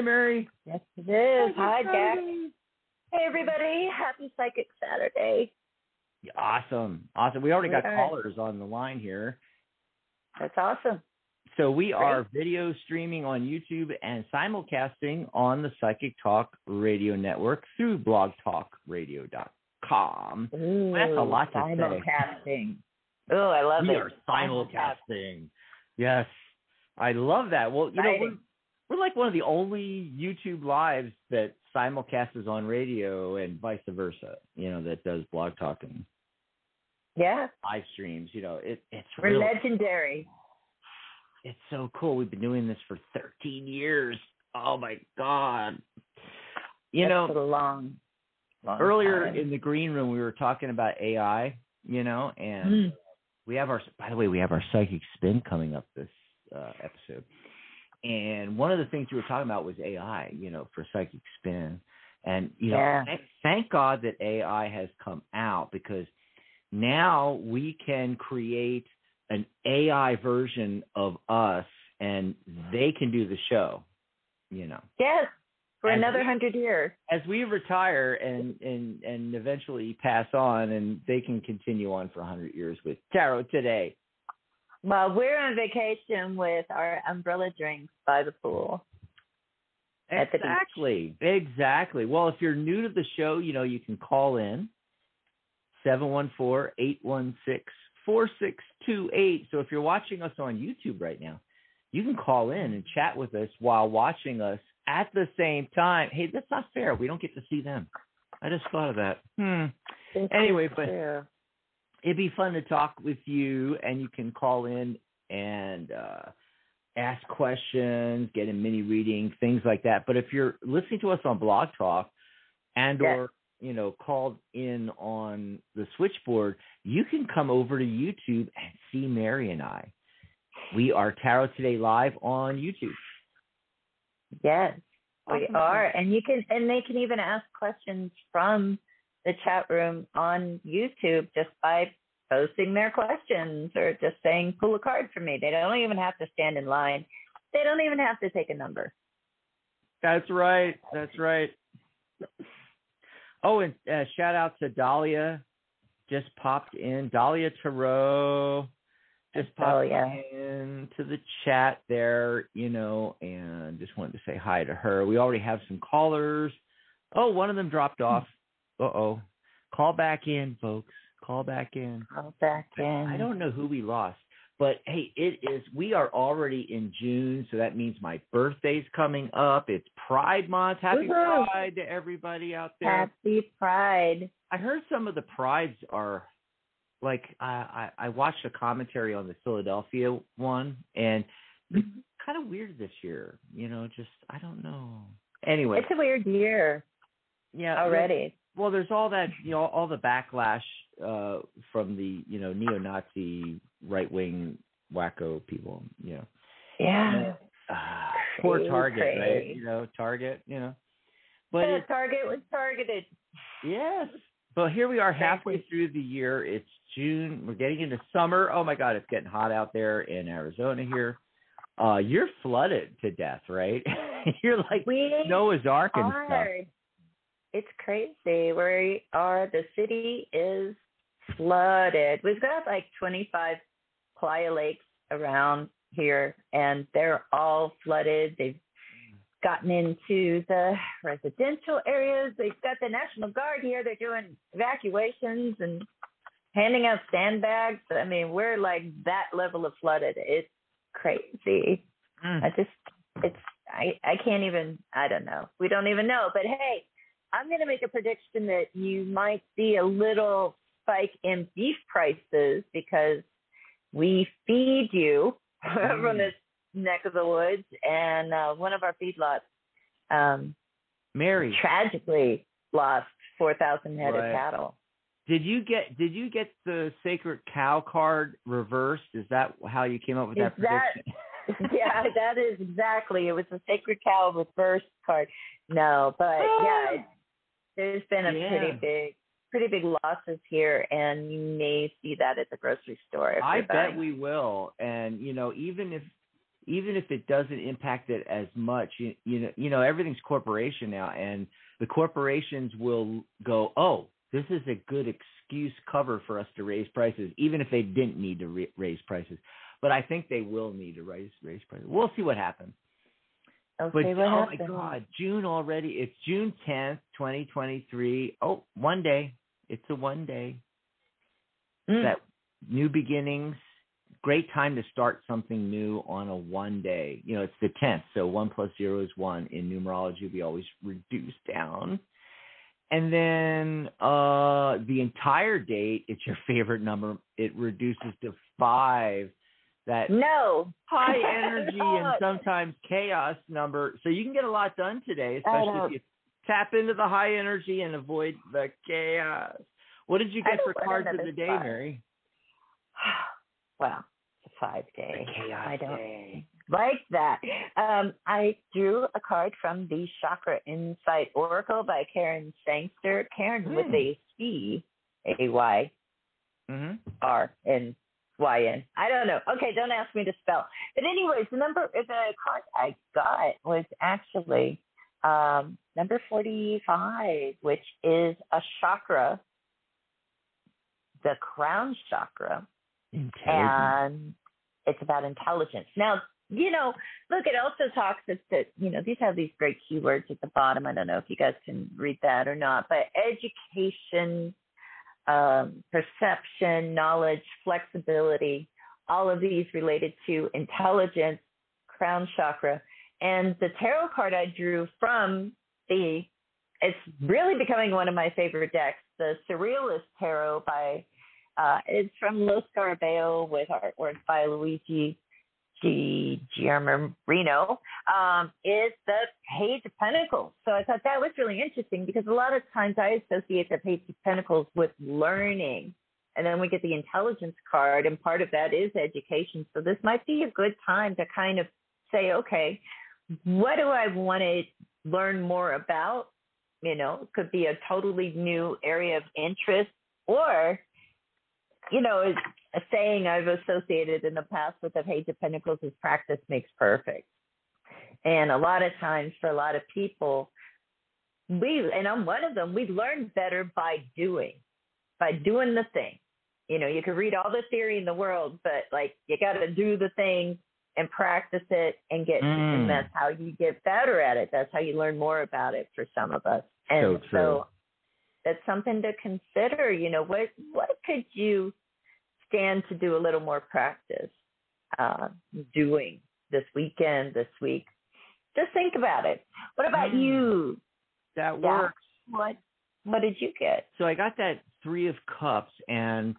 Hi, Mary. Yes, it is. Hi, Jack. Hey, everybody. Happy Psychic Saturday. Awesome, awesome. We already got All right. callers on the line here. That's awesome. So we Great. are video streaming on YouTube and simulcasting on the Psychic Talk Radio Network through blogtalkradio.com. Ooh, That's a lot to say. simulcasting. Oh, I love we it. are simulcasting. Yes, I love that. Well, you know, we're, like one of the only YouTube lives that simulcasts on radio and vice versa. You know, that does blog talking Yeah, live streams. You know, it it's we're really legendary. it's so cool. We've been doing this for 13 years. Oh my god. You That's know, a long, long earlier time. in the green room we were talking about AI, you know, and Mm. we have our by the way, we have our psychic spin coming up this uh, episode. And one of the things we were talking about was AI, you know, for psychic spin. And you know, Yeah. thank, thank God that AI has come out because now we can create an AI version of us and they can do the show, you know. Yes, for And another hundred years. As we retire and and and eventually pass on and they can continue on for 100 years with tarot today. Well, we're on vacation with our umbrella drinks by the pool. At the beach. Exactly. Exactly. Well, if you're new to the show, you know, you can call in 714-816-4628. So if you're watching us on YouTube right now, you can call in and chat with us while watching us at the same time. Hey, that's not fair. We don't get to see them. I just thought of that. Hmm. Anyway, but- true. It'd be fun to talk with you and you can call in and uh ask questions get a mini reading things like that but if you're listening to us on blog talk and Yes. or you know called in on the switchboard you can come over to youtube and see mary and i we are tarot today live on youtube Yes, we Awesome. are, and you can, and they can even ask questions from the chat room on YouTube just by posting their questions or just saying, "Pull a card for me." They don't even have to stand in line. They don't even have to take a number. That's right. That's right. Oh, and uh, shout out to Dahlia, just popped in. Dahlia Tarot just popped Dahlia. into the chat there, you know, and just wanted to say hi to her. We already have some callers. Oh, one of them dropped off. Uh oh. Call back in, folks. Call back in. Call back in. I don't know who we lost, but hey, it is. We are already in June, so that means my birthday's coming up. It's Pride Month. Happy Woohoo! Pride to everybody out there. Happy Pride. I heard some of the prides are like I I, I watched a commentary on the Philadelphia one, and it's kind of weird this year. You know, just I don't know. Anyway, It's a weird year yeah, already. Well, there's all that you know, all the backlash uh, from the you know neo-Nazi right-wing wacko people. You know, Yeah. Ah, poor Crazy, Target, right? You know, Target. You know, but Yeah, it, Target was targeted. yes, but here we are halfway through the year. It's June. We're getting into summer. Oh my God, it's getting hot out there in Arizona here. Uh, you're flooded to death, right? you're like we Noah's Ark and stuff. It's crazy. We are. The city is flooded. We've got like 25 playa lakes around here, and they're all flooded. They've gotten into the residential areas. They've got the National Guard here. They're doing evacuations and handing out sandbags. I mean, we're like that level of flooded. It's crazy. Mm. I just, it's, I, I can't even, I don't know. We don't even know. But hey, I'm going to make a prediction that you might see a little spike in beef prices because we feed you from Mm. this neck of the woods, and uh, one of our feedlots um, Mary, tragically lost 4,000 head Right. of cattle. did you get did you get the sacred cow card reversed? Is that how you came up with that that- prediction? yeah, that is exactly. It was the sacred cow reverse card. No, but yeah, there's been a Yeah. pretty big, pretty big losses here, and you may see that at the grocery store. if I bet we will. And you know, even if even if it doesn't impact it as much, you, you know, you know, everything's corporation now, and the corporations will go, oh, this is a good excuse cover for us to raise prices, even if they didn't need to re- raise prices. But I think they will need to raise raise prices. We'll see what happens. I'll But what oh happens. my God, June already. It's June tenth, twenty twenty three. Oh, one day. It's a one day. Mm. That new beginnings. Great time to start something new on a one day. You know, it's the tenth, so one plus zero is one. In numerology, we always reduce down. And then uh the entire date, it's your favorite number. It reduces to five. That no high energy and sometimes chaos number. So you can get a lot done today, especially if you tap into the high energy and avoid the chaos. What did you get for cards of the day, five. Mary? well, it's a five day. The chaos I don't day. like that. Um, I drew a card from the Chakra Insight Oracle by Caryn Sangster. Caryn with Hmm. a C, A Y Mm-hmm. R N Y N. I don't know. Okay, don't ask me to spell. But anyways, the number the card I got was actually um, number forty five, which is a chakra, the crown chakra and it's about intelligence. Now, you know, look, it also talks that you know these have these great keywords at the bottom. I don't know if you guys can read that or not, but education, um, perception, knowledge, flexibility, all of these related to intelligence, crown chakra, and the tarot card I drew from the. It's really becoming one of my favorite decks, the Surrealist Tarot by uh, it's from Los Scarabeo with artwork by Luigi G. Giamarino. Um, is the Page of Pentacles. So I thought that was really interesting because a lot of times I associate the Page of Pentacles with learning. And then we get the intelligence card, and part of that is education. So this might be a good time to kind of say, okay, what do I want to learn more about? You know, it could be a totally new area of interest, or you know, a saying I've associated in the past with the Page of Pentacles is practice makes perfect. And a lot of times for a lot of people, we, and I'm one of them, we learn better by doing, by doing the thing. You know, you can read all the theory in the world, but like you got to do the thing and practice it and get, Mm. and that's how you get better at it. That's how you learn more about it for some of us. And So true. that's something to consider. You know, what what could you stand to do a little more practice uh, doing this weekend, this week? Just think about it. What about Mm. you? That Yeah. works. What what did you get? So I got that three of cups, and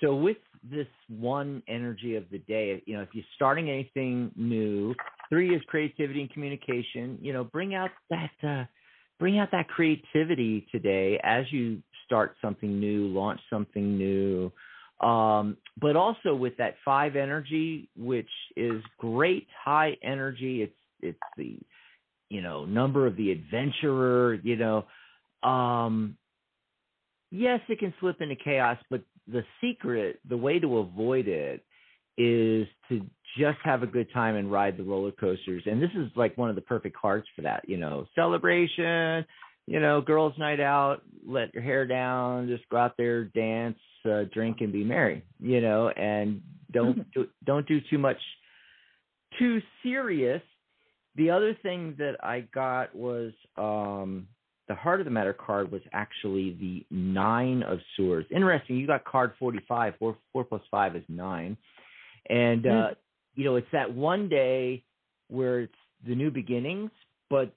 so with this one energy of the day, you know, if you're starting anything new, three is creativity and communication. You know, bring out that uh, bring out that creativity today as you start something new, launch something new. Um, but also with that five energy, which is great high energy. It's it's the you know number of the adventurer. You know. Um, yes, it can slip into chaos, but the secret, the way to avoid it is to just have a good time and ride the roller coasters. And this is like one of the perfect cards for that, you know, celebration, you know, girls' night out, let your hair down, just go out there, dance, uh, drink, and be merry, you know, and don't do, don't do too much too serious. The other thing that I got was um the heart of the matter card was actually the nine of swords. Interesting, you got card forty five. Four four plus five is nine, and uh, Mm. you know it's that one day where it's the new beginnings, but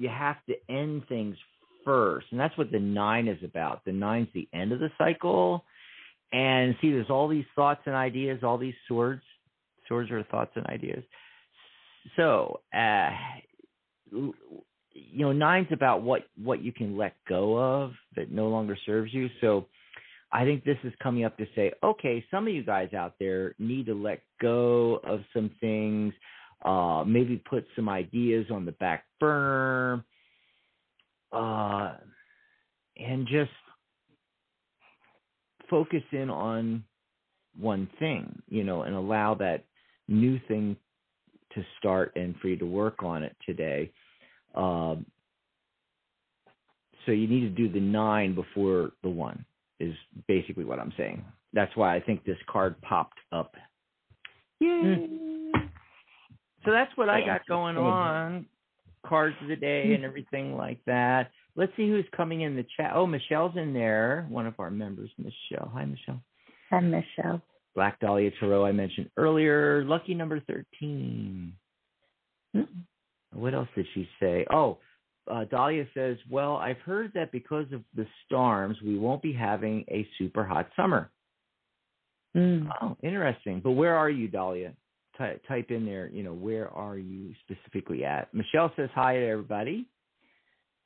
you have to end things first, and that's what the nine is about. The nine's the end of the cycle, and see, there's all these thoughts and ideas, all these swords. Swords are thoughts and ideas. So, uh, you know, nine's about what what you can let go of that no longer serves you. So, I think this is coming up to say, okay, some of you guys out there need to let go of some things, uh, maybe put some ideas on the back burner, uh, and just focus in on one thing, you know, and allow that new thing to start and for you to work on it today. Um, so you need to do the nine before the one is basically what I'm saying. That's why I think this card popped up. Yay! So that's what I got going on. Cards of the day and everything like that. Let's see who's coming in the chat. Oh, Michelle's in there, one of our members, Michelle. Hi, Michelle. Hi, Michelle. Black Dahlia Tarot I mentioned earlier. Lucky number 13. Hmm. What else did she say? Oh, uh, Dahlia says, Well, I've heard that because of the storms, we won't be having a super hot summer. Mm. Oh, interesting. But where are you, Dahlia? Ty- type in there, you know, where are you specifically at? Michelle says hi to everybody.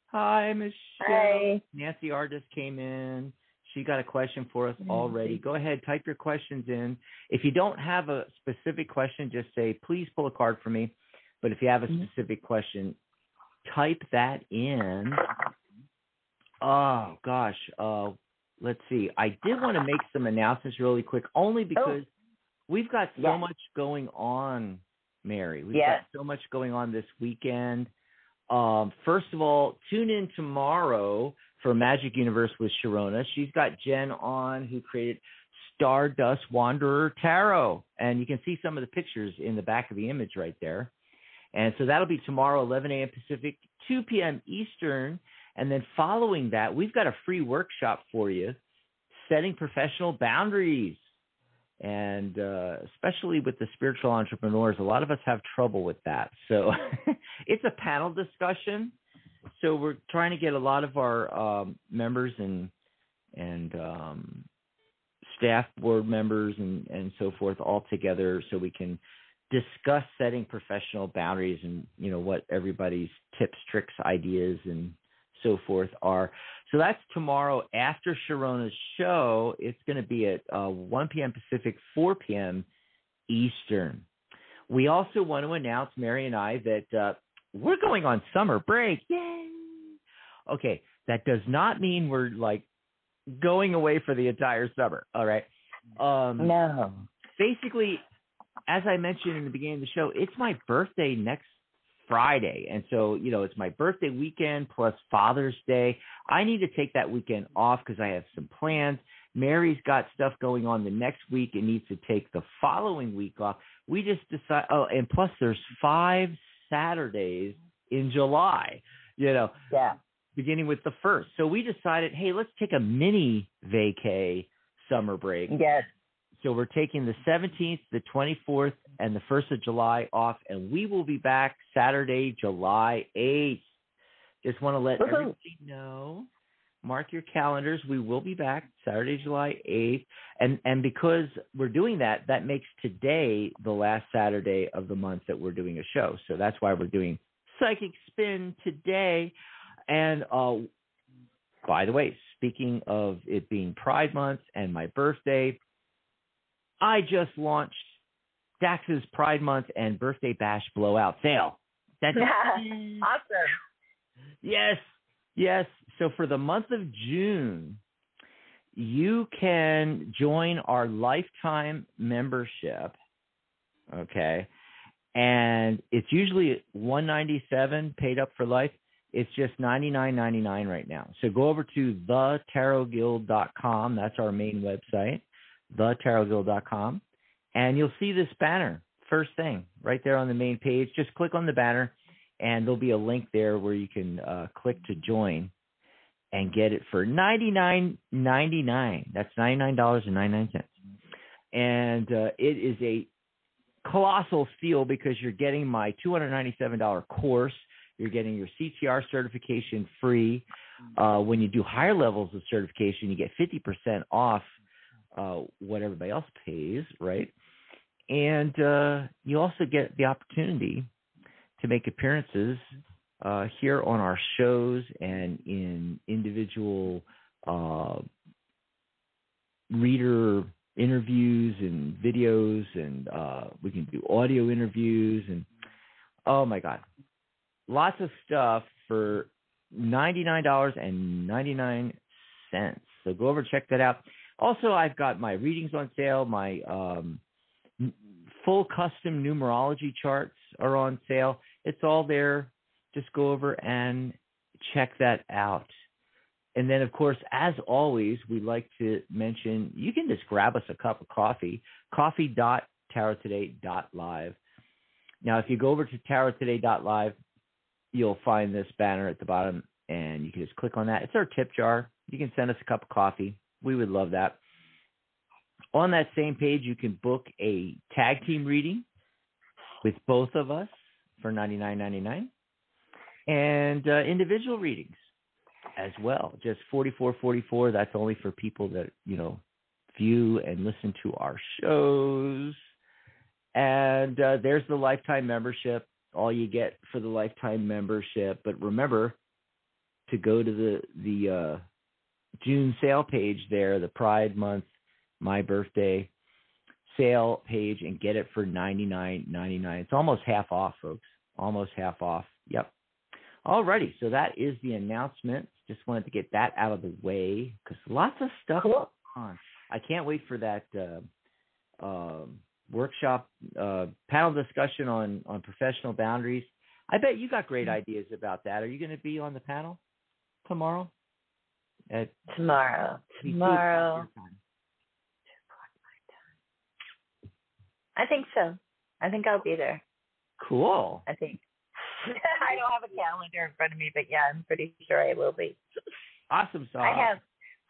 Hi, Michelle. Hi. Nancy Artis came in. She got a question for us already. Go ahead, type your questions in. If you don't have a specific question, just say, please pull a card for me. But if you have a Mhm. specific question, type that in. Oh, gosh. Uh, let's see. I did want to make some announcements really quick, only because we've got so much going on, Mary. We've got so much going on this weekend. Um, first of all, tune in tomorrow for Magic Universe with Sharona. She's got Jen on who created Stardust Wanderer Tarot. And you can see some of the pictures in the back of the image right there. And so that'll be tomorrow, 11 a.m. Pacific, 2 p.m. Eastern. And then following that, we've got a free workshop for you, setting professional boundaries. And uh, especially with the spiritual entrepreneurs, a lot of us have trouble with that. So it's a panel discussion. So we're trying to get a lot of our um, members and and um, staff board members and, and so forth all together so we can discuss setting professional boundaries and you know what everybody's tips, tricks, ideas, and so forth are. So that's tomorrow after Sharona's show. It's going to be at uh, 1 p.m. Pacific, 4 p.m. Eastern. We also want to announce, Mary and I, that uh, we're going on summer break. Yay! Okay, that does not mean we're like going away for the entire summer. All right. Um, No. basically, as I mentioned in the beginning of the show, it's my birthday next Friday. And so, you know, it's my birthday weekend plus Father's Day. I need to take that weekend off because I have some plans. Mary's got stuff going on the next week and needs to take the following week off. We just decide, oh, and plus there's five Saturdays in July, you know, Yeah. beginning with the first. So we decided, hey, let's take a mini vacay summer break. Yes. So we're taking the 17th, the 24th, and the 1st of July off, and we will be back Saturday, July 8th. Just want to let Woohoo. everybody know. Mark your calendars. We will be back Saturday, July 8th. And and because we're doing that, that makes today the last Saturday of the month that we're doing a show. So that's why we're doing Psychic Spin today. And uh, by the way, speaking of it being Pride Month and my birthday, I just launched Dax's Pride Month and Birthday Bash Blowout Sale. That's awesome. Yes, yes. so for the month of June, you can join our lifetime membership. Okay. And it's usually 197 paid up for life. It's just 99.99 right now. So go over to thetarotguild.com. That's our main website, thetarotguild.com, and you'll see this banner first thing right there on the main page. Just click on the banner, and there'll be a link there where you can uh, click to join and get it for ninety nine ninety nine. That's ninety nine dollars and ninety nine cents, and uh, it is a colossal steal because you're getting my two hundred ninety seven dollar course. You're getting your CTR certification free. Uh, when you do higher levels of certification, you get fifty percent off uh, what everybody else pays, right? And uh, you also get the opportunity to make appearances uh, here on our shows and in individual uh, reader interviews and videos, and uh, we can do audio interviews, and oh my god, lots of stuff for ninety nine dollars and ninety nine cents. So go over check that out. Also, I've got my readings on sale. My um, full custom numerology charts are on sale. It's all there just go over and check that out. And then, of course, as always, we like to mention you can just grab us a cup of coffee, coffee.tarottoday.live. Now, if you go over to tarottoday.live, you'll find this banner at the bottom, and you can just click on that. It's our tip jar. You can send us a cup of coffee. We would love that. On that same page, you can book a tag team reading with both of us for ninety nine ninety nine and uh, individual readings as well. Just 4444. That's only for people that, you know, view and listen to our shows. And uh, there's the lifetime membership, all you get for the lifetime membership. But remember to go to the, the uh, June sale page there, the Pride Month, my birthday sale page, and get it for ninety nine ninety nine. It's almost half off, folks. Almost half off. Yep. Alrighty, so that is the announcement. Just wanted to get that out of the way because lots of stuff cool. on. I can't wait for that uh, uh, workshop uh, panel discussion on on professional boundaries. I bet you got great ideas about that. Are you going to be on the panel tomorrow? At tomorrow. Tomorrow. I think so. I think I'll be there. Cool. I think. I don't have a calendar in front of me, but yeah, I'm pretty sure I will be. Awesome sauce. I have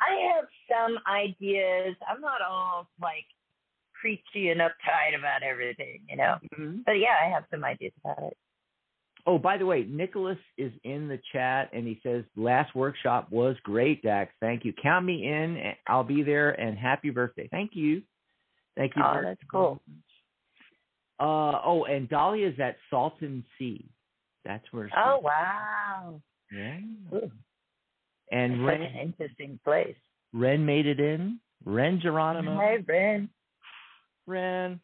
I have some ideas. I'm not all like preachy and uptight about everything, you know. Mm-hmm. But yeah, I have some ideas about it. Oh, by the way, Nicholas is in the chat and he says last workshop was great, Dax. Thank you. Count me in. I'll be there and happy birthday. Thank you. Thank you. Oh, that's cool. Uh oh, and Dahlia's at Salton Sea. That's where. She, oh wow! Yeah. Ooh. And That's Ren, an interesting place. Ren made it in. Ren Geronimo. Hi, Ren. Ren.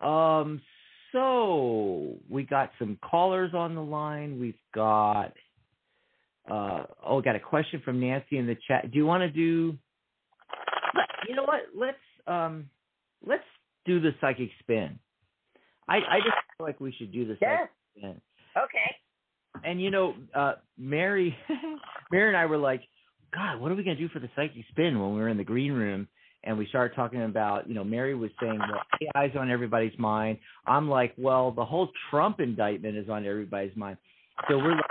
Um. So we got some callers on the line. We've got. Uh, oh, got a question from Nancy in the chat. Do you want to do? You know what? Let's um, let's do the psychic spin. I I just feel like we should do the Yeah. psychic spin. Okay. And you know, uh Mary Mary and I were like, God, what are we gonna do for the psychic spin when we were in the green room and we started talking about, you know, Mary was saying, Well, AI's on everybody's mind. I'm like, Well, the whole Trump indictment is on everybody's mind. So we're like,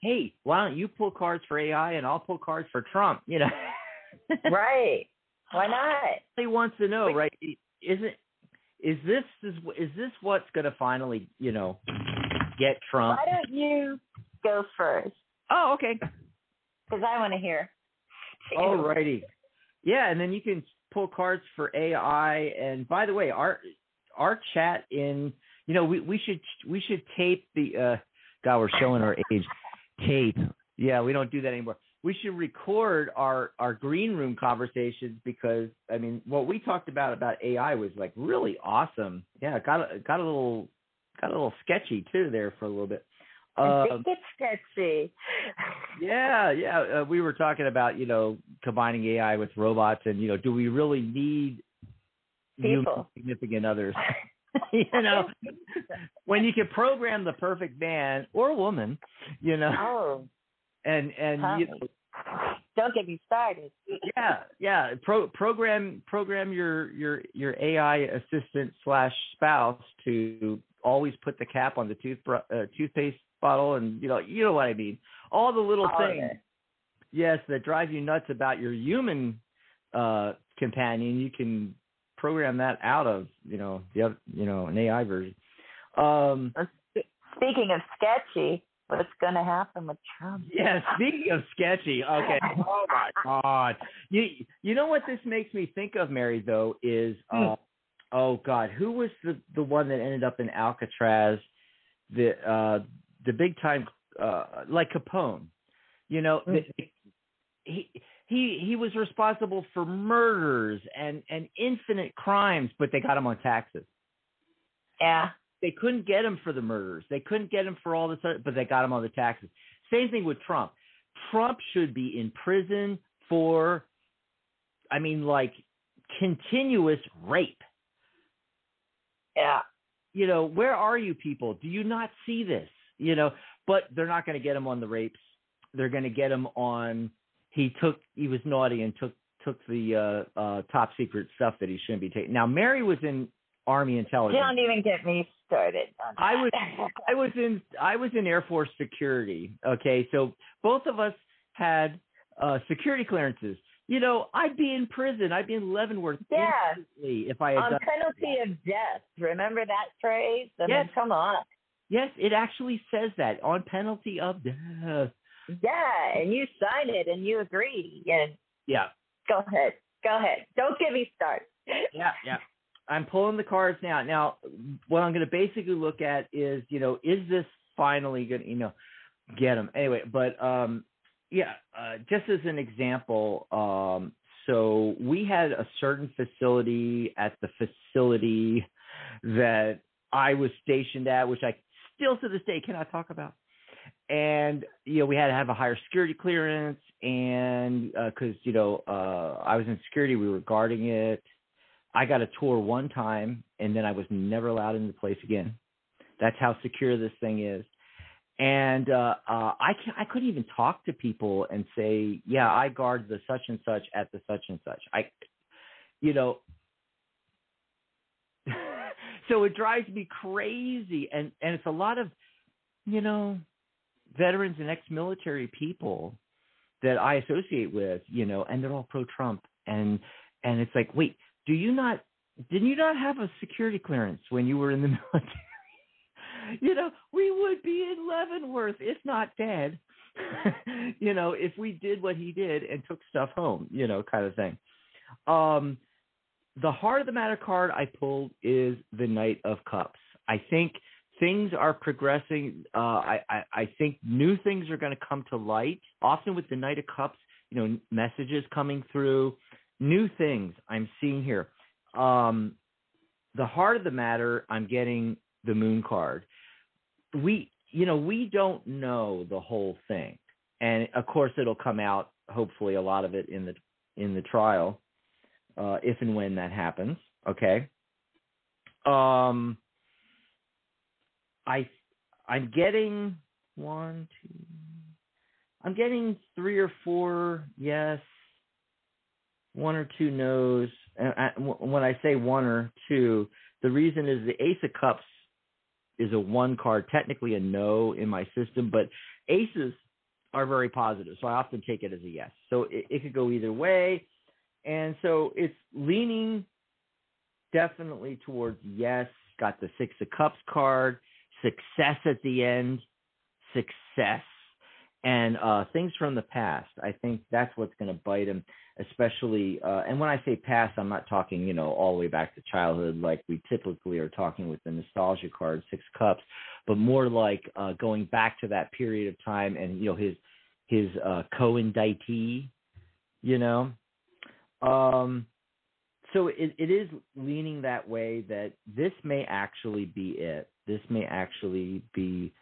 Hey, why don't you pull cards for AI and I'll pull cards for Trump, you know? right. Why not? He wants to know, right? Isn't is this is is this what's gonna finally, you know, get Trump? Why don't you go first? Oh, okay. Because I want to hear. Alrighty. Yeah, and then you can pull cards for AI. And by the way, our our chat in you know we we should we should tape the uh God we're showing our age tape. Yeah, we don't do that anymore. We should record our our green room conversations because I mean what we talked about about AI was like really awesome. Yeah, got got a little got a little sketchy too there for a little bit. I Um, think it's sketchy. yeah, yeah. Uh, we were talking about you know combining AI with robots, and you know, do we really need People. significant others? you know, when you can program the perfect man or woman, you know, oh, and and you know, don't get me started. yeah, yeah. Pro, program program your your your AI assistant slash spouse to always put the cap on the uh, toothpaste bottle, and you know you know what I mean. All the little All things, yes, that drive you nuts about your human uh, companion. You can program that out of you know the other, you know an AI version. Um, Speaking of sketchy, what's going to happen with Trump? Yeah, speaking of sketchy, okay. Oh my god. You you know what this makes me think of, Mary, though, is uh, oh god, who was the the one that ended up in Alcatraz? The uh the big time uh like Capone. You know, Mm. the, he he he was responsible for murders and and infinite crimes, but they got him on taxes Yeah. they couldn't get him for the murders. They couldn't get him for all this, but they got him on the taxes. Same thing with Trump. Trump should be in prison for, I mean, like continuous rape. Yeah. You know, where are you people? Do you not see this? You know, but they're not going to get him on the rapes. They're going to get him on. He took. He was naughty and took took the uh, uh, top secret stuff that he shouldn't be taking. Now, Mary was in Army intelligence. Don't even get me started. On I was. I was in I was in Air Force security. Okay, so both of us had uh, security clearances. You know, I'd be in prison. I'd be in Leavenworth Yeah. instantly if I had on done. penalty of death. Remember that phrase? I Yes. mean, come on. Yes, it actually says that on penalty of death. Yeah, and you sign it and you agree. And Yeah, go ahead. Go ahead. Don't get me started. yeah, yeah. I'm pulling the cards now. Now, what I'm going to basically look at is, you know, is this finally going to, you know, get them? Anyway, but um, yeah, uh, just as an example, um, so we had a certain facility at the facility that I was stationed at, which I still to this day cannot talk about. And you know, we had to have a higher security clearance, and because you know, uh, I was in security, we were guarding it. I got a tour one time, and then I was never allowed into the place again. That's how secure this thing is. And uh, uh, I can't—I couldn't even talk to people and say, yeah, I guard the such and such at the such and such. I, you know, so it drives me crazy, and and it's a lot of, you know, veterans and ex-military people that I associate with, you know, and they're all pro-Trump, and and it's like, wait, do you not? Didn't you not have a security clearance when you were in the military? you know, we would be in Leavenworth, if not dead. you know, if we did what he did and took stuff home, you know, kind of thing. Um, the heart of the matter card I pulled is the Knight of Cups. I think things are progressing. Uh, I, I, I think new things are going to come to light. Often with the Knight of Cups, you know, messages coming through, new things I'm seeing here. Um, the heart of the matter, I'm getting the Moon card. We, you know, we don't know the whole thing, and of course, it'll come out. Hopefully, a lot of it in the in the trial uh, if and when that happens. Okay. Um, I I'm getting one, two. I'm getting three or four yes, one or two no's. And I, when I say one or two, the reason is the Ace of Cups is a one card, technically a no in my system, but aces are very positive, so I often take it as a yes. So it, it could go either way. And so it's leaning definitely towards yes. Got the Six of Cups card, success at the end, success, and uh, things from the past. I think that's what's going to bite him, especially. Uh, and when I say past, I'm not talking, you know, all the way back to childhood like we typically are talking with the nostalgia card, Six Cups, but more like uh, going back to that period of time and you know his his uh, co-indictee, you know. Um, so it, it is leaning that way that this may actually be it. This may actually be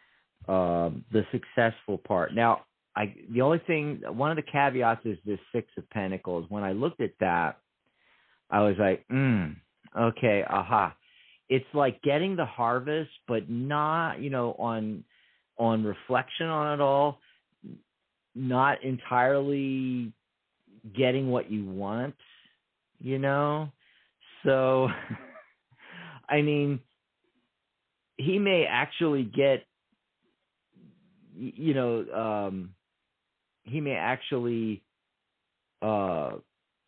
um, the successful part. Now, I the only thing, one of the caveats is this Six of Pentacles. When I looked at that, I was like, mm, okay, aha. It's like getting the harvest, but not, you know, on on reflection on it all, not entirely getting what you want, you know. So, I mean, he may actually get, you know, um, he may actually uh,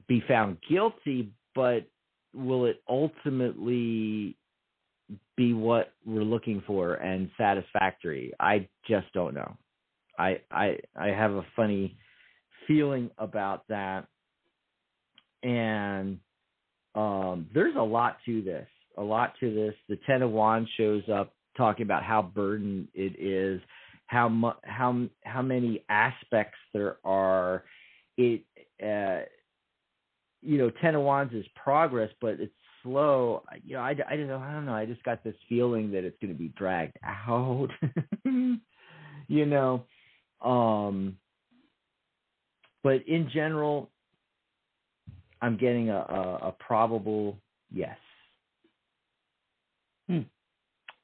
be found guilty, but will it ultimately be what we're looking for and satisfactory? I just don't know. I I I have a funny feeling about that, and um, there's a lot to this. A lot to this. The Ten of Wands shows up talking about how burdened it is, how mu- how how many aspects there are. It uh, you know, Ten of Wands is progress, but it's slow. You know, I, I don't know. I don't know. I just got this feeling that it's going to be dragged out. you know, um, but in general, I'm getting a, a, a probable yes. Hmm.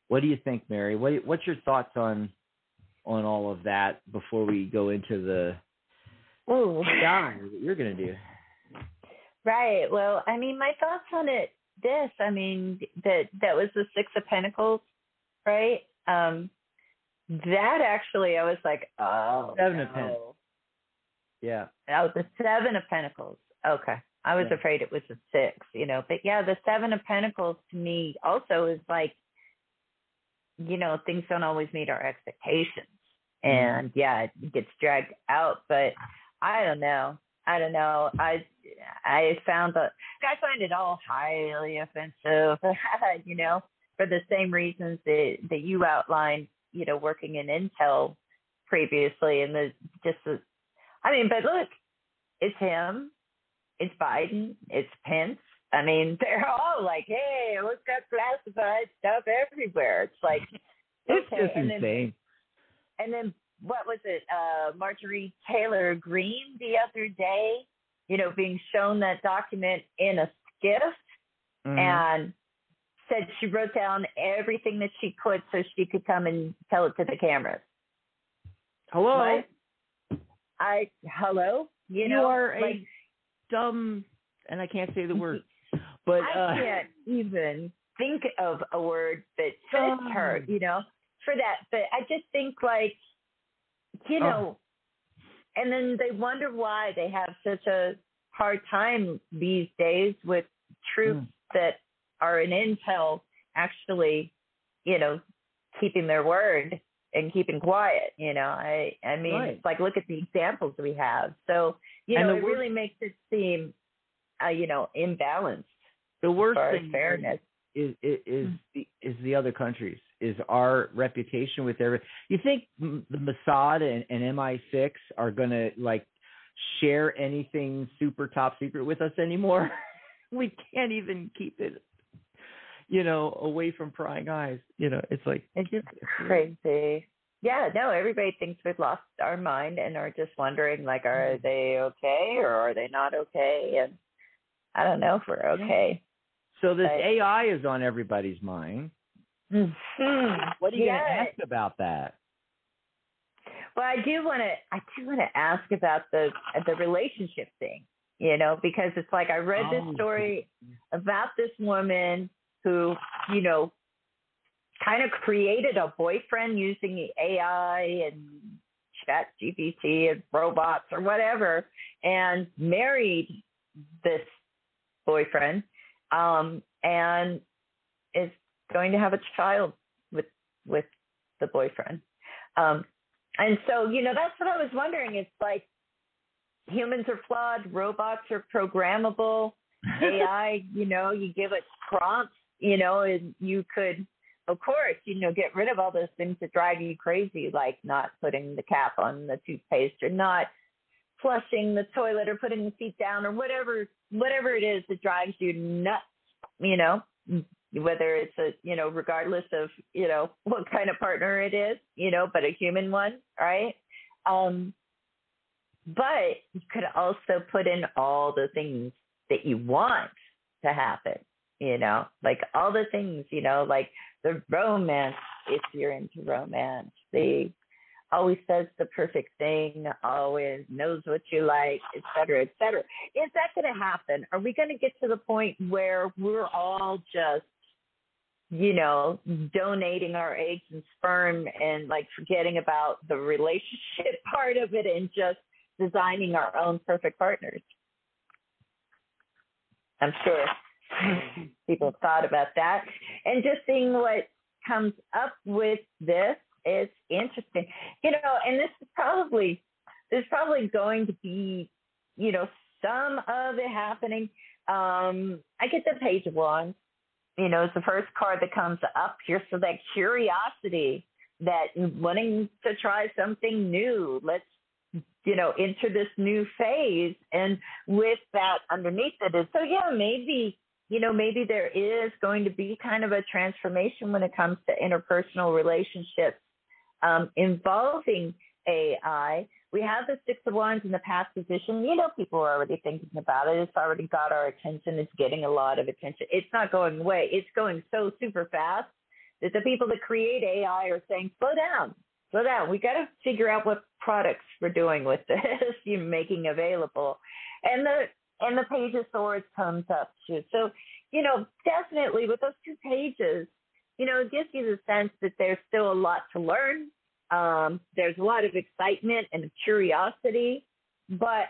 What do you think, Mary? What, what's your thoughts on on all of that before we go into the oh God that you're going to do? Right. Well, I mean, my thoughts on it. This, I mean, that that was the Six of Pentacles, right? Um, that actually, I was like, oh, Seven no. of Pentacles. Yeah. Oh, the Seven of Pentacles. Okay. I was Yeah. afraid it was a six, you know, but yeah, the Seven of Pentacles to me also is like, you know, things don't always meet our expectations. Mm-hmm. And yeah, it gets dragged out, but I don't know. I don't know. I I found that I find it all highly offensive, you know, for the same reasons that that you outlined, you know, working in Intel previously and the just the I mean, but look, it's him, it's Biden, it's Pence. I mean, they're all like, "Hey, what's got classified stuff everywhere?" It's like, It's okay, just and then insane. and then what was it? Uh, Marjorie Taylor Greene the other day, you know, being shown that document in a SCIF Mhm. and said she wrote down everything that she could so she could come and tell it to the cameras. Hello. What? I hello, you, You know, are a dumb, and I can't say the word, but I uh, can't even think of a word that fits her, you know, for that. But I just think like, you Oh. know, and then they wonder why they have such a hard time these days with troops Mm. that are in intel actually, you know, keeping their word and keeping quiet. You know, I I mean, Right. it's like look at the examples we have. So you And know, it wor- really makes it seem, uh, you know, imbalanced the worst thing fairness. is is is Mm. the, is the other countries is our reputation with every. You think the Mossad and, and MI6 are gonna like share anything super top secret with us anymore? we can't even keep it, you know, away from prying eyes. You know, it's like It's just crazy. Yeah, no, everybody thinks we've lost our mind and are just wondering, like, are Mm. they okay or are they not okay? And I don't know if we're okay. So this Right. AI is on everybody's mind. Mhm. What are you to ask about that? Well, I do want to. I do want to ask about the the relationship thing. You know, because it's like I read Oh. this story about this woman who, you know, kind of created a boyfriend using the AI and Chat GPT and robots or whatever, and married this boyfriend, um, and is going to have a child with with the boyfriend. Um, and so, you know, that's what I was wondering. It's like humans are flawed, robots are programmable, AI, you know, you give it prompts, you know, and you could, of course, you know, get rid of all those things that drive you crazy, like not putting the cap on the toothpaste or not flushing the toilet or putting the seat down or whatever, whatever it is that drives you nuts, you know, whether it's a you know regardless of you know what kind of partner it is you know but a human one right? Um but you could also put in all the things that you want to happen you know like all the things you know like the romance if you're into romance the always says the perfect thing always knows what you like et cetera et cetera. Is that going to happen? Are we going to get to the point where we're all just you know, donating our eggs and sperm and like forgetting about the relationship part of it and just designing our own perfect partners. I'm sure people thought about that. And just seeing what comes up with this is interesting. You know, and this is probably there's probably going to be, you know, some of it happening. Um, I get the page of wands you know, it's the first card that comes up here. So that curiosity, that wanting to try something new. Let's, you know, enter this new phase. And with that underneath it is, so yeah, maybe, you know, maybe there is going to be kind of a transformation when it comes to interpersonal relationships um, involving AI we have the Six of Wands in the past position. You know, people are already thinking about it. It's already got our attention. It's getting a lot of attention. It's not going away. It's going so super fast that the people that create AI are saying, slow down, slow down. We got to figure out what products we're doing with this, you're making available. And the and the page of swords comes up too. So, you know, definitely with those two pages, you know, it gives you the sense that there's still a lot to learn um, there's a lot of excitement and curiosity, but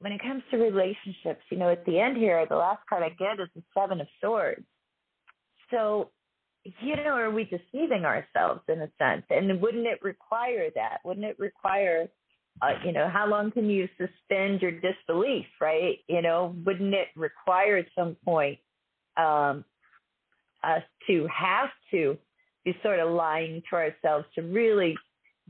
when it comes to relationships, you know, at the end here, the last card I get is the Seven of Swords. So, you know, are we deceiving ourselves in a sense? And wouldn't it require that? Wouldn't it require, uh, you know, how long can you suspend your disbelief, right? You know, wouldn't it require at some point um, us to have to be sort of lying to ourselves to really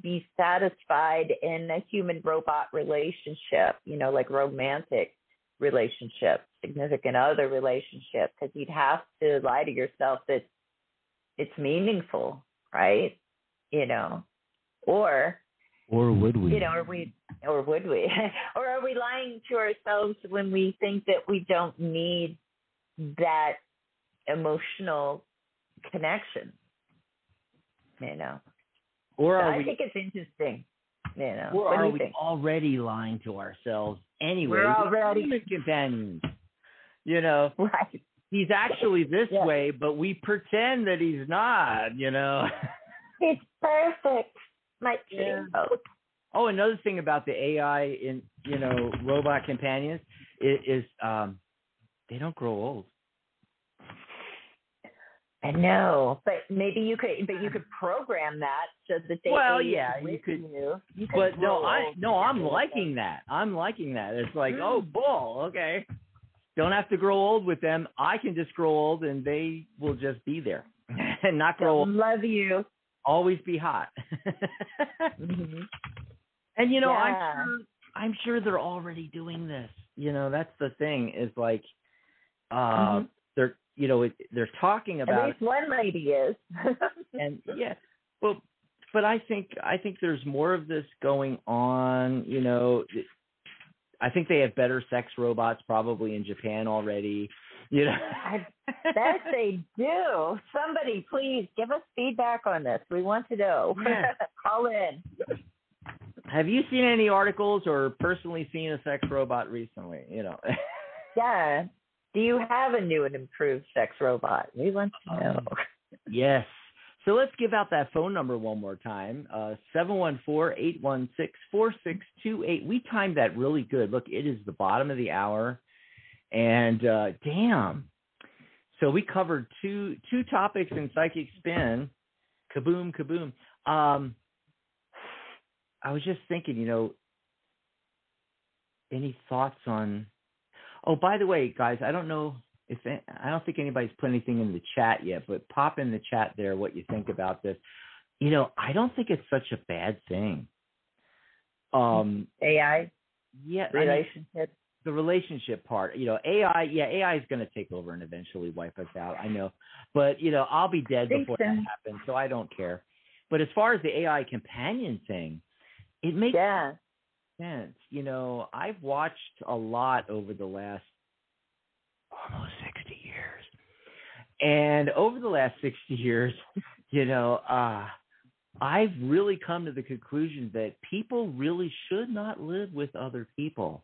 be satisfied in a human robot relationship, you know, like romantic relationship, significant other relationship, because you'd have to lie to yourself that it's meaningful, right? You know, or or hmm. would we? You know, or we or would we? or are we lying to ourselves when we think that we don't need that emotional connection? you know. Or are I we, think it's interesting. You know. Or what are we think? already lying to ourselves anyway? We're already- human companions. You know, Right. he's actually this Yeah. way, but we pretend that he's not. You know. It's perfect. My Yeah. dream. Oh, another thing about the AI in you know robot companions is, is um, they don't grow old. I know, but maybe you could, but you could program that so that they. Well, yeah, you could- You. You could But no, I no, I'm liking that. I'm liking that. It's like, oh, Mm. bull. Okay, don't have to grow old with them. I can just grow old, and they will just be there and not grow old. Love you. Always be hot. hmm and you know, Yeah. I'm sure, I'm sure they're already doing this. You know, that's the thing. Is like, uh, Mhm. they're you know, it, they're talking about At least one lady is. and yeah, well, but I think I think there's more of this going on. You know, I think they have better sex robots probably in Japan already. You know, I bet they do. Somebody, please give us feedback on this. We want to know. Yeah. Call in. have you seen any articles or personally seen a sex robot recently? You know, Yeah. Do you have a new and improved sex robot? We want to know. Um, yes. So let's give out that phone number one more time. Uh, 714-816-4628. We timed that really good. Look, it is the bottom of the hour. And uh, damn. So we covered two two topics in psychic spin. Kaboom, kaboom. Um, I was just thinking, you know, any thoughts on? Oh, by the way, guys, I don't know if I don't think anybody's put anything in the chat yet, but pop in the chat there what you think about this. You know, I don't think it's such a bad thing. Um, AI yeah, I mean, relationship. The relationship part. You know, AI, yeah, AI is going to take over and eventually wipe us out. I know, but you know, I'll be dead before that happens, so I don't care. But as far as the AI companion thing, it makes Yeah. sense. You know, I've watched a lot over the last almost 60 years. And over the last 60 years, you know, uh I've really come to the conclusion that people really should not live with other people.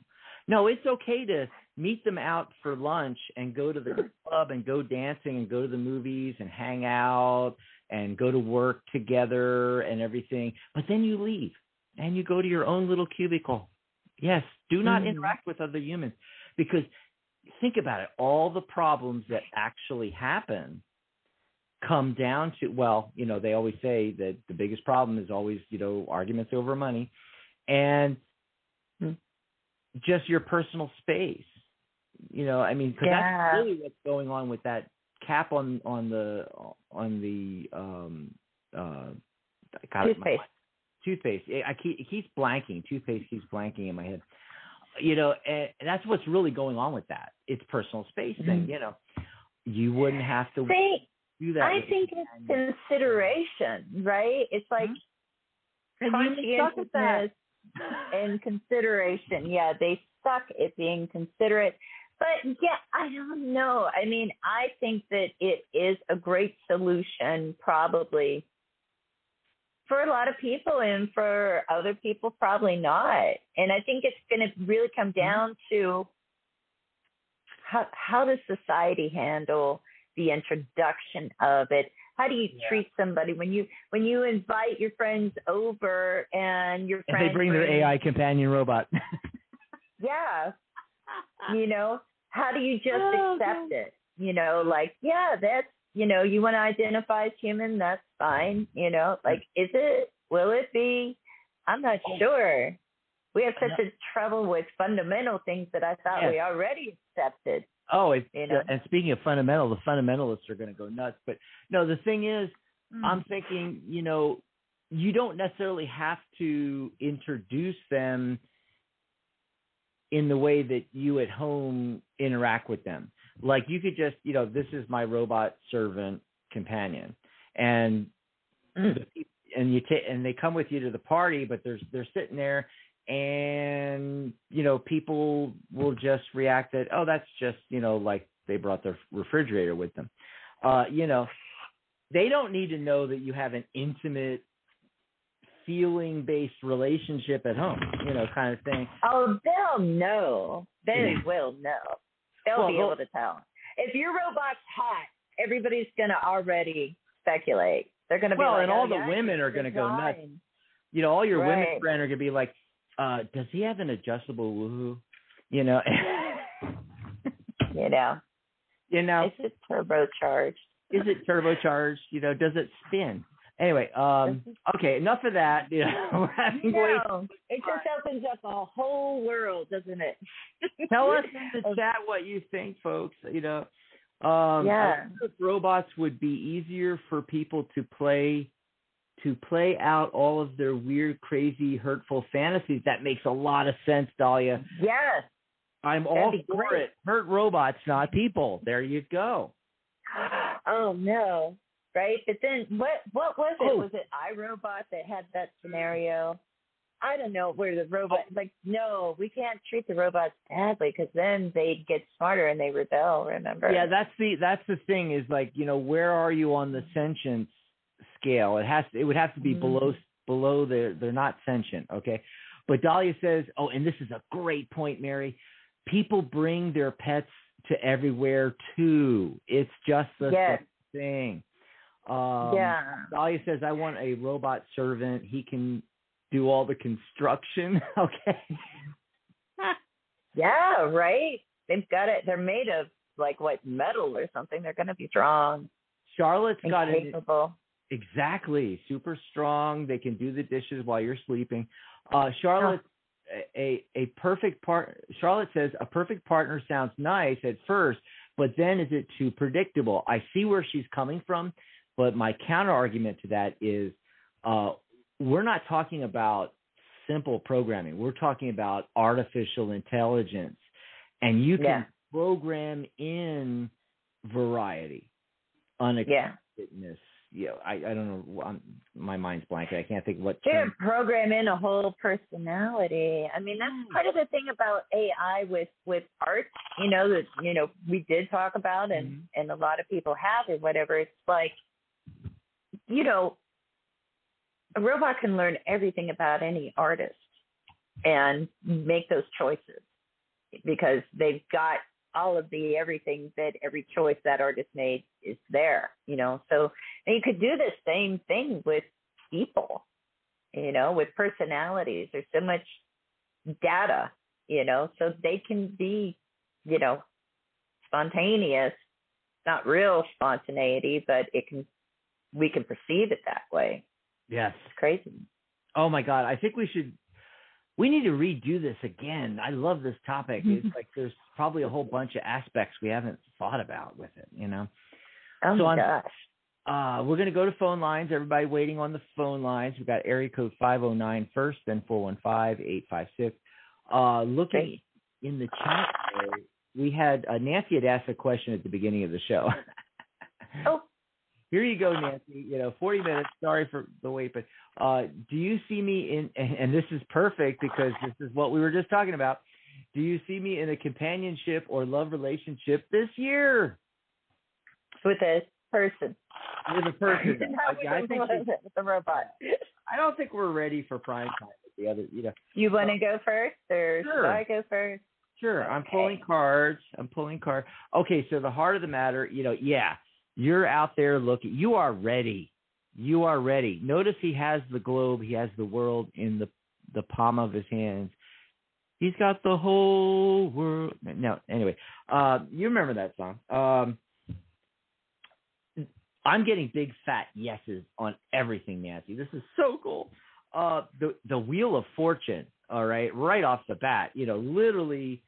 No, it's okay to meet them out for lunch and go to the club and go dancing and go to the movies and hang out and go to work together and everything. But then you leave and you go to your own little cubicle. Yes, do not Mhm. interact with other humans because think about it. All the problems that actually happen come down to well, you know, they always say that the biggest problem is always, you know, arguments over money and. Just your personal space. You know, I mean, because Yeah. that's really what's going on with that cap on on the on the um uh God, my- Toothpaste. toothpaste. I keep it keeps blanking. Toothpaste keeps blanking in my head. You know, and, and that's what's really going on with that. It's personal space thing. Mhm. You know, you wouldn't have to See, do that. I think it's consideration, right? It's like And humans suck at that. conscientiousness and consideration. Yeah, they suck at being considerate. But yeah, I don't know. I mean, I think that it is a great solution, probably for a lot of people, and for other people, probably not. And I think it's going to really come mm-hmm. down to how how does society handle the introduction of it? How do you Yeah. treat somebody when you when you invite your friends over and your If friends they bring their AI companion robot. yeah, you know, how do you just Oh, accept it? You know, like yeah, that's you know, you want to identify as human, that's fine. You know, like is it? Will it be? I'm not Oh. sure. We have such a trouble with fundamental things that I thought Yes. we already accepted. Oh, it's, You know? and speaking of fundamental, the fundamentalists are going to go nuts. But no, the thing is, Mm. I'm thinking, you know, you don't necessarily have to introduce them in the way that you at home interact with them. Like you could just, you know, this is my robot servant companion, and Mm. the and you take and they come with you to the party, but there's they're sitting there, and you know people will just react that oh that's just you know like they brought their refrigerator with them, uh, you know, they don't need to know that you have an intimate feeling based relationship at home, you know, kind of thing. Oh, they'll know. They Yeah. will know. They'll Well, be able to tell. If your robot's hot, everybody's gonna already speculate. They're gonna be Well, like, and oh, all the women are gonna go nuts. You know, all your women friends are gonna be like, uh, does he have an adjustable woohoo? You know, You know, you know, is it turbocharged? is it turbocharged? You know, does it spin? Anyway, um, okay, enough of that. You know. No, it just opens up a whole world, doesn't it? Tell us in the chat what you think, folks. You know, um, Yeah. Robots would be easier for people to play to play out all of their weird, crazy, hurtful fantasies. That makes a lot of sense, Dahlia. Yes. I'm That'd all for great. it. Hurt robots, not people. There you go. Oh no. Right? But then what what was it? Oh. Was it I, Robot that had that scenario? I don't know where the robot Oh. like no, we can't treat the robots badly because then they'd get smarter and they rebel. Remember? Yeah, that's the that's the thing is like you know where are you on the sentience scale? It has to, it would have to be Mhm. below below the they're not sentient, okay? But Dahlia says, oh, and this is a great point, Mary. People bring their pets to everywhere too. It's just the Yes. thing. Um, yeah. Dahlia says, I want a robot servant. He can do all the construction. Okay. Yeah, right. They've got it. They're made of like what metal or something. They're gonna be strong Charlotte's got an capable. Exactly. Super strong. They can do the dishes while you're sleeping. Uh, Charlotte, a, a perfect part. Charlotte says a perfect partner sounds nice at first, but then is it too predictable? I see where she's coming from, but my counter argument to that is, uh, we're not talking about simple programming. We're talking about artificial intelligence. and you can Yeah. program in variety, unexpectedness. Yeah, I, I don't know. I'm, my mind's blank. I can't think what. Yeah, term- program in a whole personality. I mean, that's part of the thing about AI with with art. You know that you know we did talk about, and Mhm. and a lot of people have or whatever. It's like, you know, a robot can learn everything about any artist and make those choices because they've got all of the everything that every choice that artist made is there. You know, so and you could do the same thing with people you know, with personalities. There's so much data, you know, so they can be, you know, spontaneous, not real spontaneity, but it can, we can perceive it that way. Yes. It's crazy. Oh my God. I think we should. We need to redo this again. I love this topic. It's like there's probably a whole bunch of aspects we haven't thought about with it. You know. Oh So my gosh. Uh, we're going to go to phone lines. Everybody waiting on the phone lines. We've got area code 509 first, then 415-856. Uh, looking Great. in the chat, we had uh, Nancy had asked a question at the beginning of the show. Oh. Here you go, Nancy. You know, 40 minutes. Sorry for the wait, but uh, do you see me in? And and this is perfect because this is what we were just talking about. Do you see me in a companionship or love relationship this year With a person. With a person? Not I, I think with a robot. I don't think we're ready for prime time. with The other, you know, You want to go first or Sure. should I go first? sure. I'm pulling cards. I'm pulling cards. Okay, so the heart of the matter, you know, yeah, you're out there looking. You are ready. You are ready. Notice he has the globe. He has the world in the the palm of his hands. He's got the whole world. No, anyway, uh, you remember that song. Um, I'm getting big fat yeses on everything, Nancy. This is so cool. Uh, the the Wheel of Fortune. All right, right off the bat, you know, literally,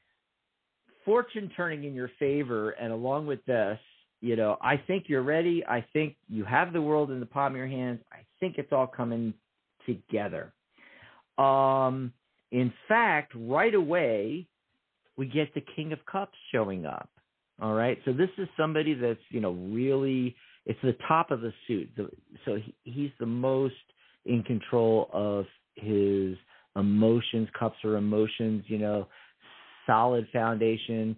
fortune turning in your favor, and along with this, you know, I think you're ready. I think you have the world in the palm of your hands. I think it's all coming together. Um, in fact, right away, we get the King of Cups showing up. All right, so this is somebody that's you know really it's the top of the suit. The, so he, he's the most in control of his emotions. Cups are emotions, you know, solid foundation.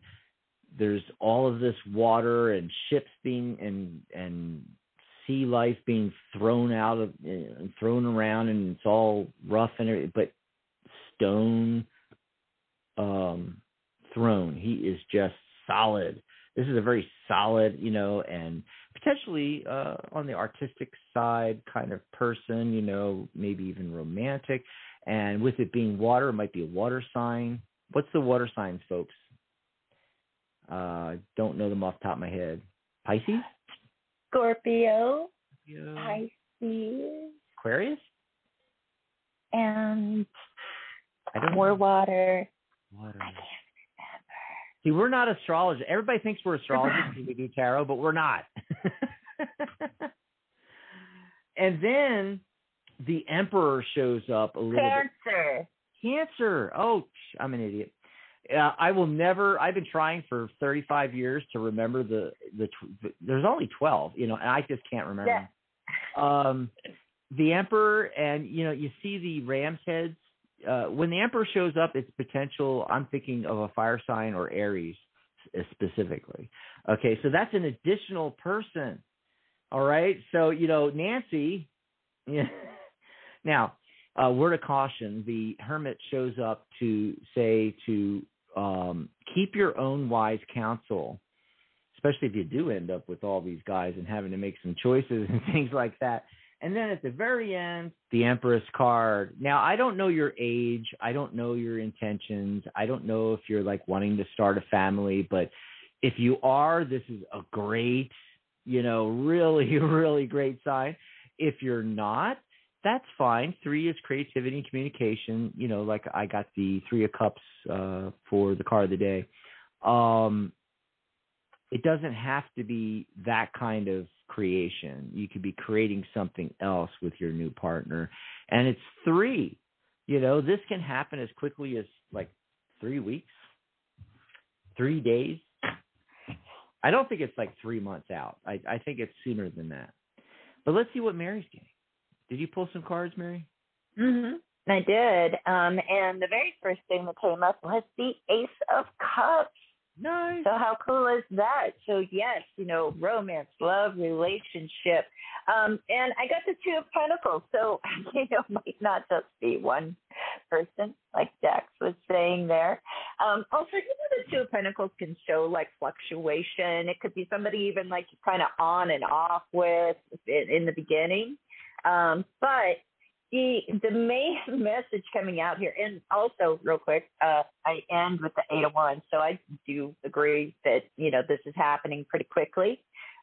There's all of this water and ships being and and sea life being thrown out of and thrown around, and it's all rough and everything, but stone um throne. He is just solid. This is a very solid, you know, and potentially uh, on the artistic side kind of person, you know, maybe even romantic. And with it being water, it might be a water sign. What's the water signs, folks? Uh, don't know them off the top of my head. Pisces? Scorpio, Yeah. Pisces, Aquarius? and I don't more water. Water. I can't See, we're not astrologers. Everybody thinks we're astrologers when we do tarot, but we're not. and then the emperor shows up a little remember. bit. Cancer. Cancer. Oh, I'm an idiot. Uh, I will never. I've been trying for 35 years to remember the the. There's only 12, you know, and I just can't remember. Yeah. Um, the emperor, and you know, you see the ram's heads. Uh, when the emperor shows up, it's potential. I'm thinking of a fire sign or Aries specifically. Okay, so that's an additional person. All right, so you know, Nancy. Yeah. Now, uh, word of caution: the hermit shows up to say to um, keep your own wise counsel, especially if you do end up with all these guys and having to make some choices and things like that. And then at the very end, the Empress card. Now, I don't know your age. I don't know your intentions. I don't know if you're like wanting to start a family, but if you are, this is a great, you know, really, really great sign. If you're not, that's fine. Three is creativity and communication. You know, like I got the three of cups uh, for the card of the day. Um, it doesn't have to be that kind of creation. You could be creating something else with your new partner. And it's three. You know, this can happen as quickly as like three weeks. three days. I don't think it's like three months out. I, I think it's sooner than that. But let's see what Mary's getting. Did you pull some cards, Mary? Mm-hmm. I did. Um, and the very first thing that came up was the Ace of Cups. Nice. So how cool is that? So yes, you know, romance, love, relationship. Um, and I got the two of pentacles. So, you know, might not just be one person, like Dax was saying there. Um, also, you know, the two of pentacles can show like fluctuation. It could be somebody even like kind of on and off with in, in the beginning. Um, but the the main message coming out here, and also real quick, uh, I end with the eight of wands, so I do agree that you know this is happening pretty quickly.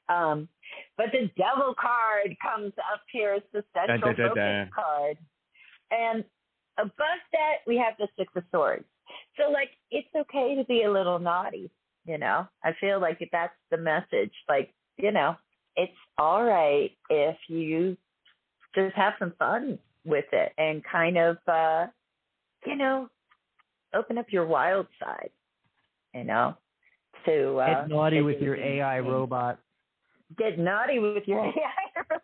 Um, but the devil card comes up here as the central Dun, dun, dun, focus card, and above that we have the six of swords. So like it's okay to be a little naughty, you know. I feel like that's the message. Like you know, it's all right if you just have some fun with it and kind of uh you know open up your wild side you know to uh Get naughty with your AI robot. get naughty with your AI robot.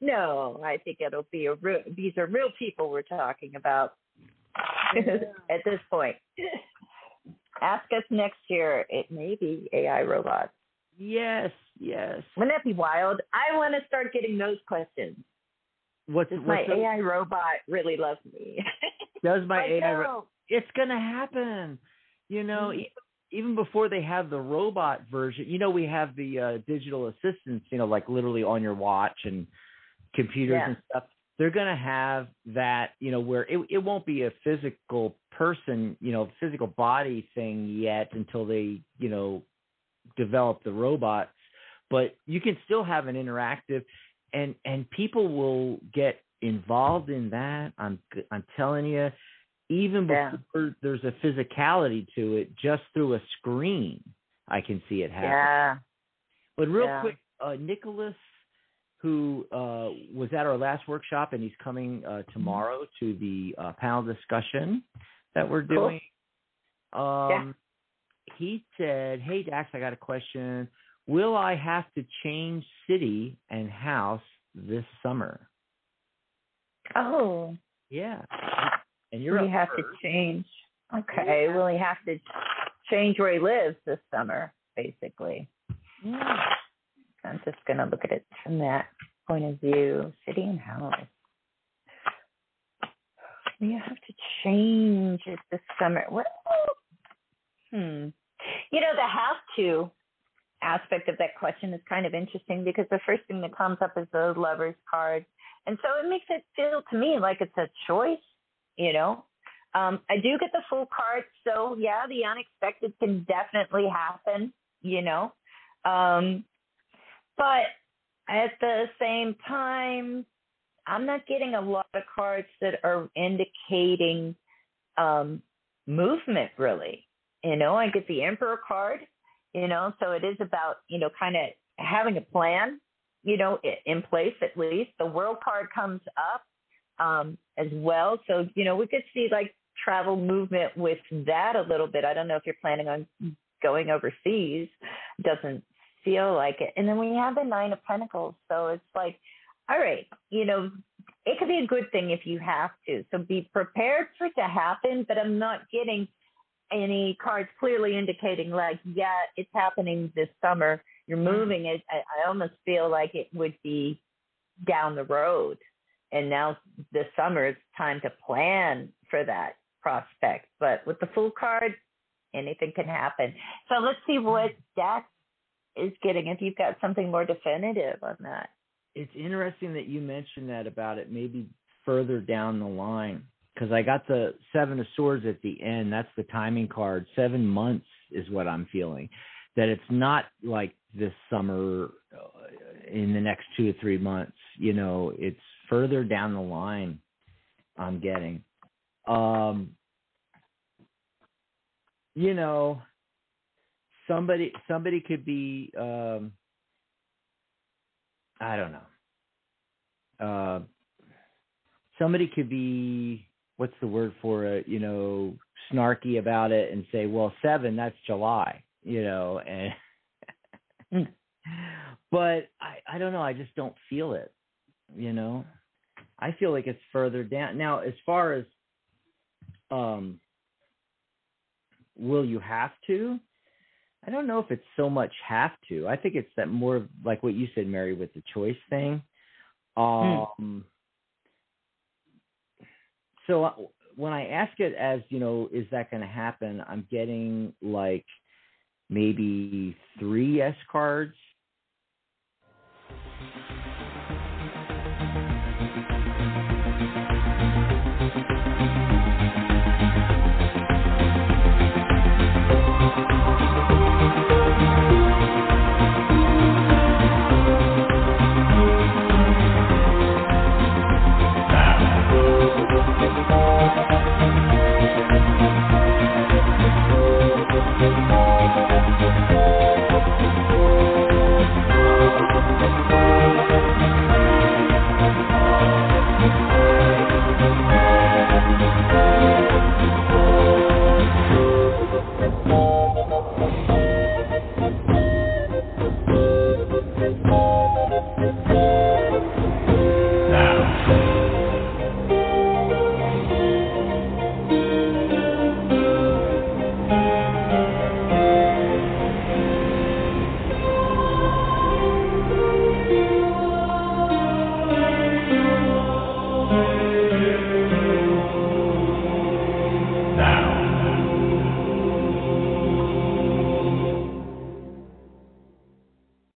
No, I think it'll be a real. These are real people we're talking about at this point. Ask us next year. It may be AI robots. Yes, yes. Wouldn't that be wild? I want to start getting those questions. What's, Does my what's the- AI robot really love me? does my Like, AI? ro- it's gonna happen. You know, Mhm. even, even before they have the robot version, you know, we have the uh, digital assistants. You know, like literally on your watch and computers Yeah. and stuff. They're gonna have that. You know, where it it won't be a physical person, you know, physical body thing yet until they, you know, develop the robots. But you can still have an interactive, and and people will get involved in that. I'm I'm telling you, even Yeah. before there's a physicality to it, just through a screen, I can see it happen. Yeah. But real Yeah. quick, uh, Nicholas, who uh, was at our last workshop, and he's coming uh, tomorrow to the uh, panel discussion that we're doing. Cool. doing. Um, He said, "Hey Dax, I got a question. Will I have to change city and house this summer?" Oh, Yeah, and you're we have to change. Okay, will he have to change where he lives this summer, basically. Yeah. I'm just going to look at it from that point of view. City and house. We have to change it this summer. What? Hmm. You know, the have to aspect of that question is kind of interesting because the first thing that comes up is the lover's card. And so it makes it feel to me like it's a choice, you know? Um, I do get the Fool card. So, yeah, the unexpected can definitely happen, you know? Um, but at the same time, I'm not getting a lot of cards that are indicating um, movement, really. You know, I get the Emperor card, you know, so it is about, you know, kind of having a plan, you know, in place at least. The World card comes up um, as well. So, you know, we could see like travel movement with that a little bit. I don't know if you're planning on going overseas. Doesn't feel like it. And then we have the Nine of Pentacles. So it's like, all right, you know, it could be a good thing if you have to. So be prepared for it to happen, but I'm not getting any cards clearly indicating like, yeah, it's happening this summer. You're mm-hmm. moving it. I, I almost feel like it would be down the road. And now this summer it's time to plan for that prospect. But with the Fool card, anything can happen. So let's see mm-hmm. what Dax is getting if you've got something more definitive on that. it's interesting that you mentioned that about it maybe further down the line because I got the seven of swords at the end. That's the timing card. Seven months is what I'm feeling. That it's not like this summer uh, in the next two or three months. You know, it's further down the line. I'm getting. Um, you know, somebody somebody could be. Um, I don't know. Uh, somebody could be what's the word for it? You know, snarky about it and say, well, seven, that's July. You know, and Mm. but I I don't know. I just don't feel it. You know, I feel like it's further down now. As far as um, will you have to? I don't know if it's so much have to. I think it's that more like what you said, Mary, with the choice thing. Um, so uh, when I ask it as, you know, is that going to happen? I'm getting like maybe three S cards